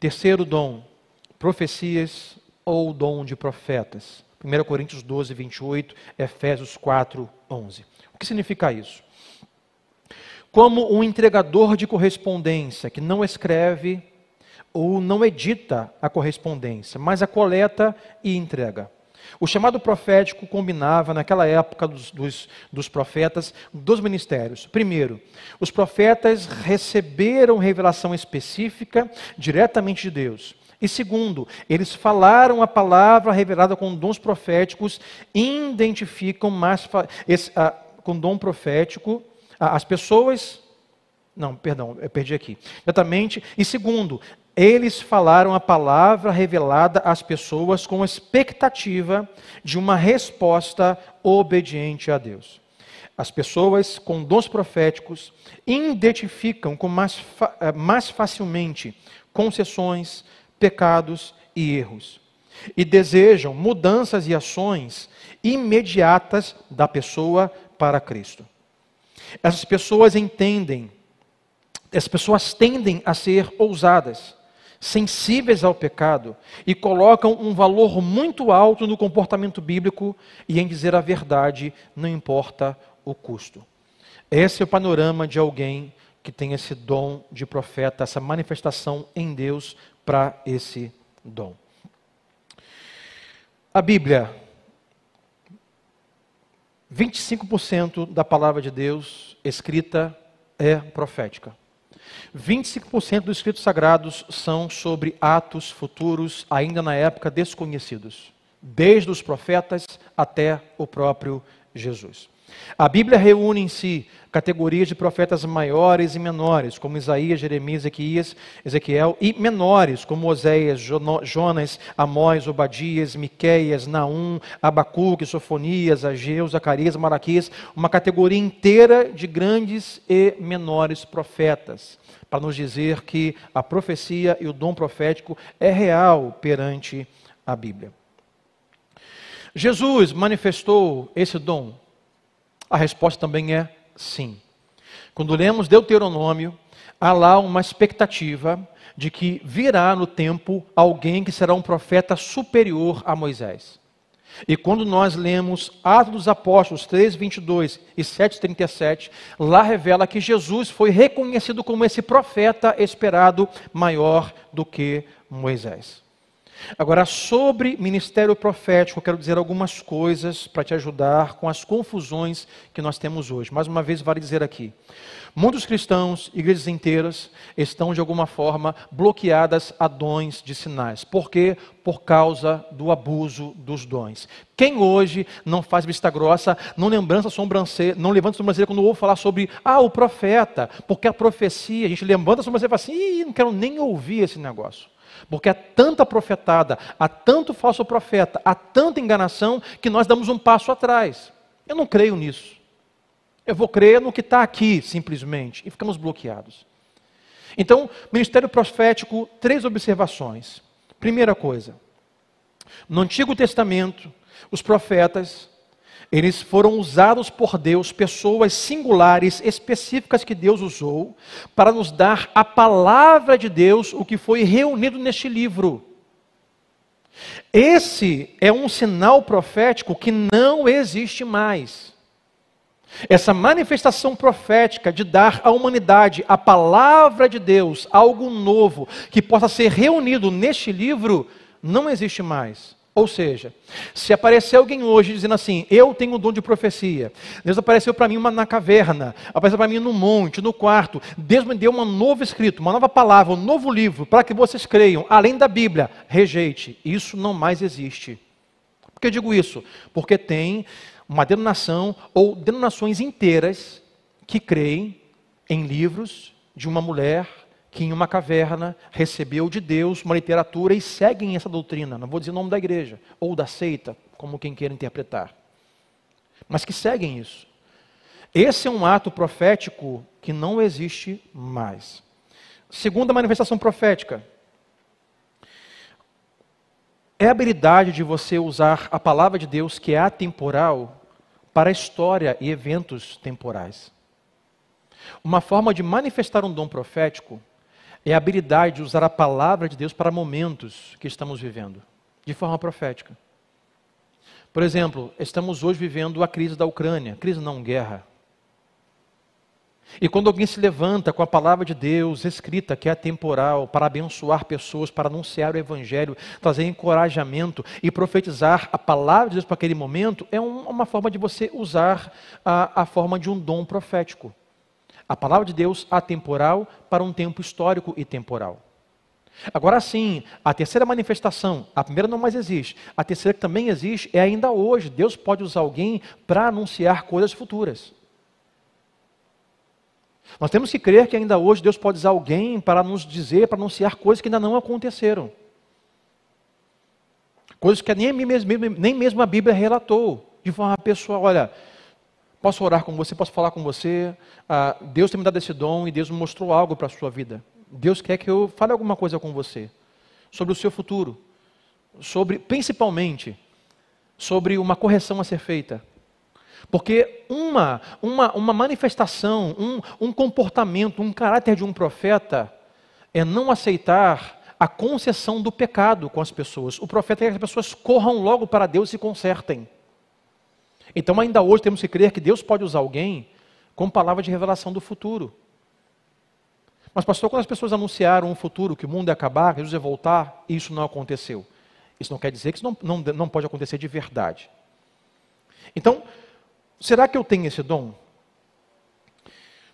Terceiro dom, profecias ou dom de profetas. 1 Coríntios 12, 28, Efésios 4, 11. O que significa isso? Como um entregador de correspondência que não escreve ou não edita a correspondência, mas a coleta e entrega. O chamado profético combinava, naquela época dos, dos, dos, profetas, dos ministérios. Primeiro, os profetas receberam revelação específica diretamente de Deus. E segundo, eles falaram a palavra revelada com dons proféticos, identificam mais esse, com dom profético as pessoas. Não, perdão, eu perdi aqui. Exatamente. E segundo, eles falaram a palavra revelada às pessoas com expectativa de uma resposta obediente a Deus. As pessoas com dons proféticos identificam com mais, eh, mais facilmente concessões, pecados e erros. E desejam mudanças e ações imediatas da pessoa para Cristo. Essas pessoas entendem, essas pessoas tendem a ser ousadas, sensíveis ao pecado e colocam um valor muito alto no comportamento bíblico e em dizer a verdade, não importa o custo. Esse é o panorama de alguém que tem esse dom de profeta, essa manifestação em Deus para esse dom. A Bíblia, 25% da palavra de Deus escrita é profética. 25% dos escritos sagrados são sobre atos futuros, ainda na época desconhecidos, desde os profetas até o próprio Jesus. A Bíblia reúne em si categorias de profetas maiores e menores, como Isaías, Jeremias, Ezequias, Ezequiel, e menores, como Oséias, Jonas, Amós, Obadias, Miqueias, Naum, Abacuque, Sofonias, Ageu, Zacarias, Maraquias, uma categoria inteira de grandes e menores profetas, para nos dizer que a profecia e o dom profético é real perante a Bíblia. Jesus manifestou esse dom a resposta também é sim. Quando lemos Deuteronômio, há lá uma expectativa de que virá no tempo alguém que será um profeta superior a Moisés. E quando nós lemos Atos dos Apóstolos 3, 22 e 7, 37, lá revela que Jesus foi reconhecido como esse profeta esperado maior do que Moisés. Agora, sobre ministério profético, eu quero dizer algumas coisas para te ajudar com as confusões que nós temos hoje. Mais uma vez, vale dizer aqui: muitos cristãos, igrejas inteiras, estão de alguma forma bloqueadas a dons de sinais. Por quê? Por causa do abuso dos dons. Quem hoje não faz vista grossa, não lembrança sobrancelha, não levanta a sobrancelha quando ouve falar sobre ah, o profeta, porque a profecia, a gente levanta a sobrancelha e fala assim, não quero nem ouvir esse negócio. Porque há tanta profetada, há tanto falso profeta, há tanta enganação que nós damos um passo atrás. Eu não creio nisso. Eu vou crer no que está aqui, simplesmente, e ficamos bloqueados. Então, ministério profético, três observações. Primeira coisa, no Antigo Testamento, os profetas eles foram usados por Deus, pessoas singulares, específicas que Deus usou, para nos dar a palavra de Deus, o que foi reunido neste livro. Esse é um sinal profético que não existe mais. Essa manifestação profética de dar à humanidade a palavra de Deus, algo novo, que possa ser reunido neste livro, não existe mais. Ou seja, se aparecer alguém hoje dizendo assim, eu tenho o dom de profecia, Deus apareceu para mim uma, na caverna, apareceu para mim no monte, no quarto, Deus me deu uma nova escrita, uma nova palavra, um novo livro, para que vocês creiam, além da Bíblia, rejeite, isso não mais existe. Por que eu digo isso? Porque tem uma denominação ou denominações inteiras que creem em livros de uma mulher que em uma caverna recebeu de Deus uma literatura e seguem essa doutrina. Não vou dizer o nome da igreja ou da seita, como quem queira interpretar. Mas que seguem isso. Esse é um ato profético que não existe mais. Segunda manifestação profética é a habilidade de você usar a palavra de Deus, que é atemporal, para história e eventos temporais. Uma forma de manifestar um dom profético é a habilidade de usar a palavra de Deus para momentos que estamos vivendo, de forma profética. Por exemplo, estamos hoje vivendo a crise da Ucrânia, crise não guerra. E quando alguém se levanta com a palavra de Deus escrita, que é temporal, para abençoar pessoas, para anunciar o Evangelho, trazer encorajamento e profetizar a palavra de Deus para aquele momento, é um, uma forma de você usar a, a forma de um dom profético. A palavra de Deus atemporal para um tempo histórico e temporal. Agora sim, a terceira manifestação, a primeira não mais existe, a terceira que também existe é ainda hoje. Deus pode usar alguém para anunciar coisas futuras. Nós temos que crer que ainda hoje Deus pode usar alguém para nos dizer, para anunciar coisas que ainda não aconteceram. Coisas que nem mesmo, nem mesmo a Bíblia relatou de forma pessoal. Olha, posso orar com você, posso falar com você. Ah, Deus tem me dado esse dom e Deus me mostrou algo para a sua vida. Deus quer que eu fale alguma coisa com você sobre o seu futuro, sobre principalmente sobre uma correção a ser feita. Porque uma, uma, uma manifestação, um, um comportamento, um caráter de um profeta é não aceitar a concessão do pecado com as pessoas. O profeta quer que as pessoas corram logo para Deus e se consertem. Então, ainda hoje, temos que crer que Deus pode usar alguém com palavra de revelação do futuro. Mas, pastor, quando as pessoas anunciaram um futuro, que o mundo ia acabar, que Jesus ia voltar, isso não aconteceu. Isso não quer dizer que isso não, não, não pode acontecer de verdade. Então, Será que eu tenho esse dom?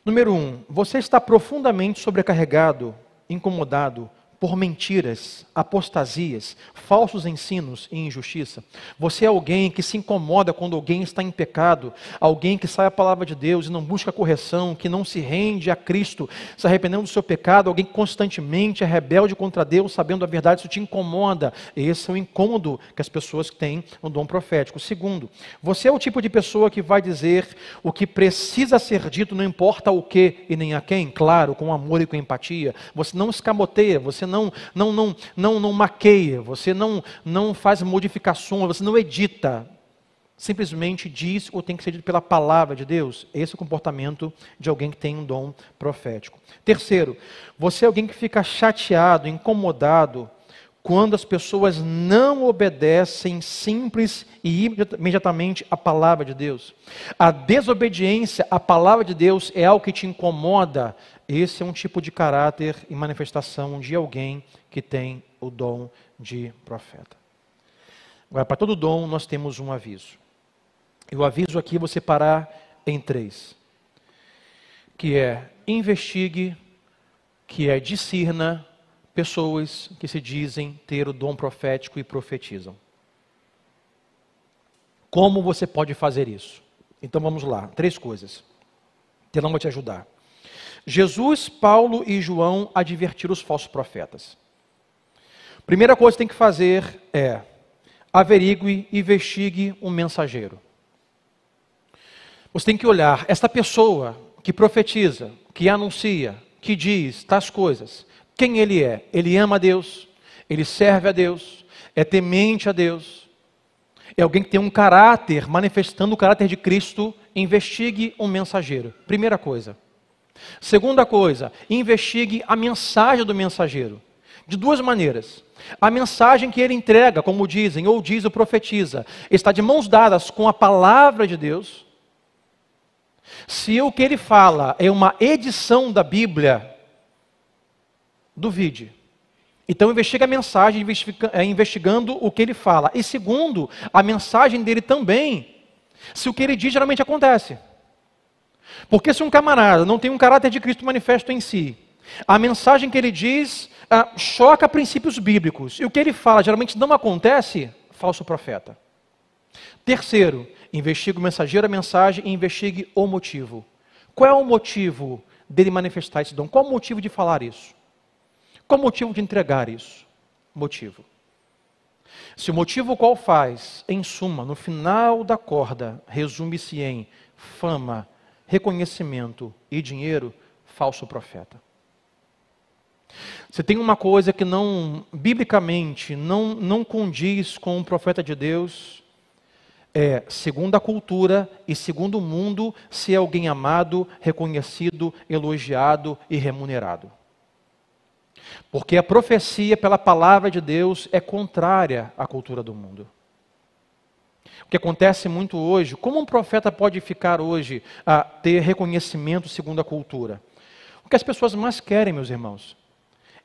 Número um, você está profundamente sobrecarregado, incomodado por mentiras, apostasias, falsos ensinos e injustiça. Você é alguém que se incomoda quando alguém está em pecado, alguém que sai a palavra de Deus e não busca correção, que não se rende a Cristo, se arrependendo do seu pecado, alguém que constantemente é rebelde contra Deus, sabendo a verdade, isso te incomoda. Esse é o incômodo que as pessoas têm no dom profético. Segundo, você é o tipo de pessoa que vai dizer o que precisa ser dito, não importa o que e nem a quem, claro, com amor e com empatia. Você não escamoteia, você não, não, não, não, não maqueia, você não, não faz modificações, você não edita. Simplesmente diz o tem que ser dito pela palavra de Deus. Esse é o comportamento de alguém que tem um dom profético. Terceiro, você é alguém que fica chateado, incomodado quando as pessoas não obedecem simples e imediatamente à palavra de Deus. A desobediência à palavra de Deus é algo que te incomoda, esse é um tipo de caráter e manifestação de alguém que tem o dom de profeta. Agora, para todo dom, nós temos um aviso. E o aviso aqui vou separar em três: que é investigue, que é discirna pessoas que se dizem ter o dom profético e profetizam. Como você pode fazer isso? Então vamos lá, três coisas. Telão vai te ajudar. Jesus, Paulo e João advertiram os falsos profetas. Primeira coisa que tem que fazer é averigue e investigue um mensageiro. Você tem que olhar esta pessoa que profetiza, que anuncia, que diz tais coisas. Quem ele é? Ele ama a Deus, ele serve a Deus, é temente a Deus. É alguém que tem um caráter, manifestando o caráter de Cristo. Investigue um mensageiro. Primeira coisa. Segunda coisa, investigue a mensagem do mensageiro. De duas maneiras. A mensagem que ele entrega, como dizem, ou diz ou profetiza, está de mãos dadas com a palavra de Deus. Se o que ele fala é uma edição da Bíblia, duvide. Então investiga a mensagem, é, investigando o que ele fala. E segundo, a mensagem dele também, se o que ele diz geralmente acontece. Porque se um camarada não tem um caráter de Cristo manifesto em si, a mensagem que ele diz ah, choca princípios bíblicos, e o que ele fala geralmente não acontece, falso profeta. Terceiro, investigue o mensageiro, a mensagem e investigue o motivo. Qual é o motivo dele manifestar esse dom? Qual o motivo de falar isso? Qual o motivo de entregar isso? Motivo. Se o motivo qual faz, em suma, no final da corda, resume-se em fama, reconhecimento e dinheiro, falso profeta. Você tem uma coisa que não, biblicamente, não, não condiz com um profeta de Deus, é, segundo a cultura e segundo o mundo, ser alguém amado, reconhecido, elogiado e remunerado. Porque a profecia pela palavra de Deus é contrária à cultura do mundo. O que acontece muito hoje, como um profeta pode ficar hoje a ter reconhecimento segundo a cultura? O que as pessoas mais querem, meus irmãos,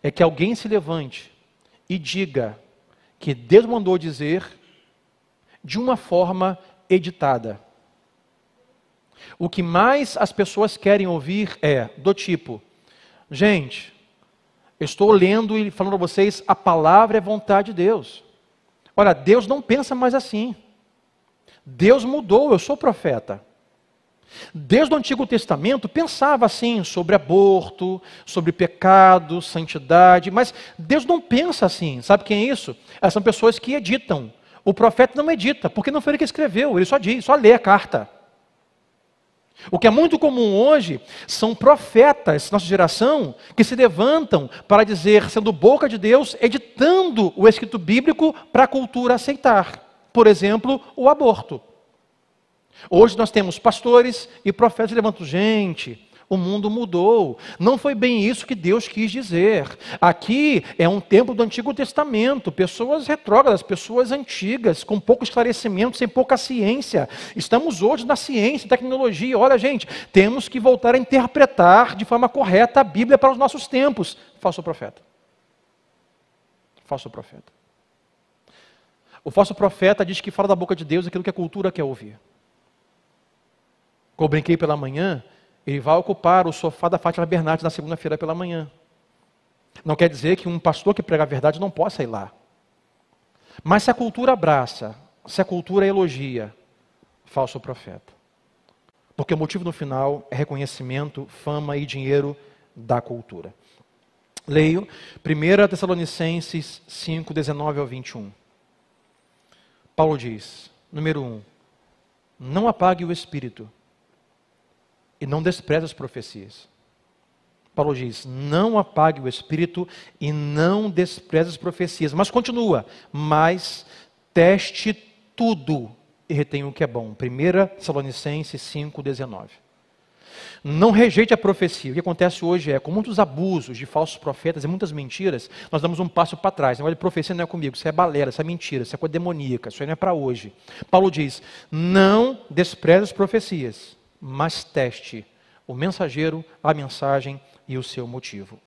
é que alguém se levante e diga que Deus mandou dizer de uma forma editada. O que mais as pessoas querem ouvir é do tipo: gente, estou lendo e falando a vocês, a palavra é vontade de Deus. Olha, Deus não pensa mais assim. Deus mudou, eu sou profeta. Desde o Antigo Testamento pensava assim sobre aborto, sobre pecado, santidade, mas Deus não pensa assim. Sabe quem é isso? Essas são pessoas que editam. O profeta não edita, porque não foi ele que escreveu, ele só diz, só lê a carta. O que é muito comum hoje são profetas, nossa geração, que se levantam para dizer, sendo boca de Deus, editando o escrito bíblico para a cultura aceitar. Por exemplo, o aborto. Hoje nós temos pastores e profetas levantam, gente, o mundo mudou. Não foi bem isso que Deus quis dizer. Aqui é um tempo do Antigo Testamento, pessoas retrógradas, pessoas antigas, com pouco esclarecimento, sem pouca ciência. Estamos hoje na ciência, tecnologia. Olha, gente, temos que voltar a interpretar de forma correta a Bíblia para os nossos tempos. Falso profeta. Falso profeta. O falso profeta diz que fala da boca de Deus aquilo que a cultura quer ouvir. Como eu brinquei pela manhã, ele vai ocupar o sofá da Fátima Bernardes na segunda-feira pela manhã. Não quer dizer que um pastor que prega a verdade não possa ir lá. Mas se a cultura abraça, se a cultura elogia, falso profeta. Porque o motivo no final é reconhecimento, fama e dinheiro da cultura. Leio 1 Tessalonicenses 5, 19 ao 21. Paulo diz, número 1, não apague o espírito e não despreze as profecias. Paulo diz: não apague o espírito e não despreze as profecias. Mas continua, mas teste tudo e retenha o que é bom. 1 Tessalonicenses 5,19. Não rejeite a profecia. O que acontece hoje é, com muitos abusos de falsos profetas e muitas mentiras, nós damos um passo para trás. Olha, profecia não é comigo, isso é balela, isso é mentira, isso é coisa demoníaca, isso aí não é para hoje. Paulo diz: não despreze as profecias mas teste o mensageiro, a mensagem e o seu motivo.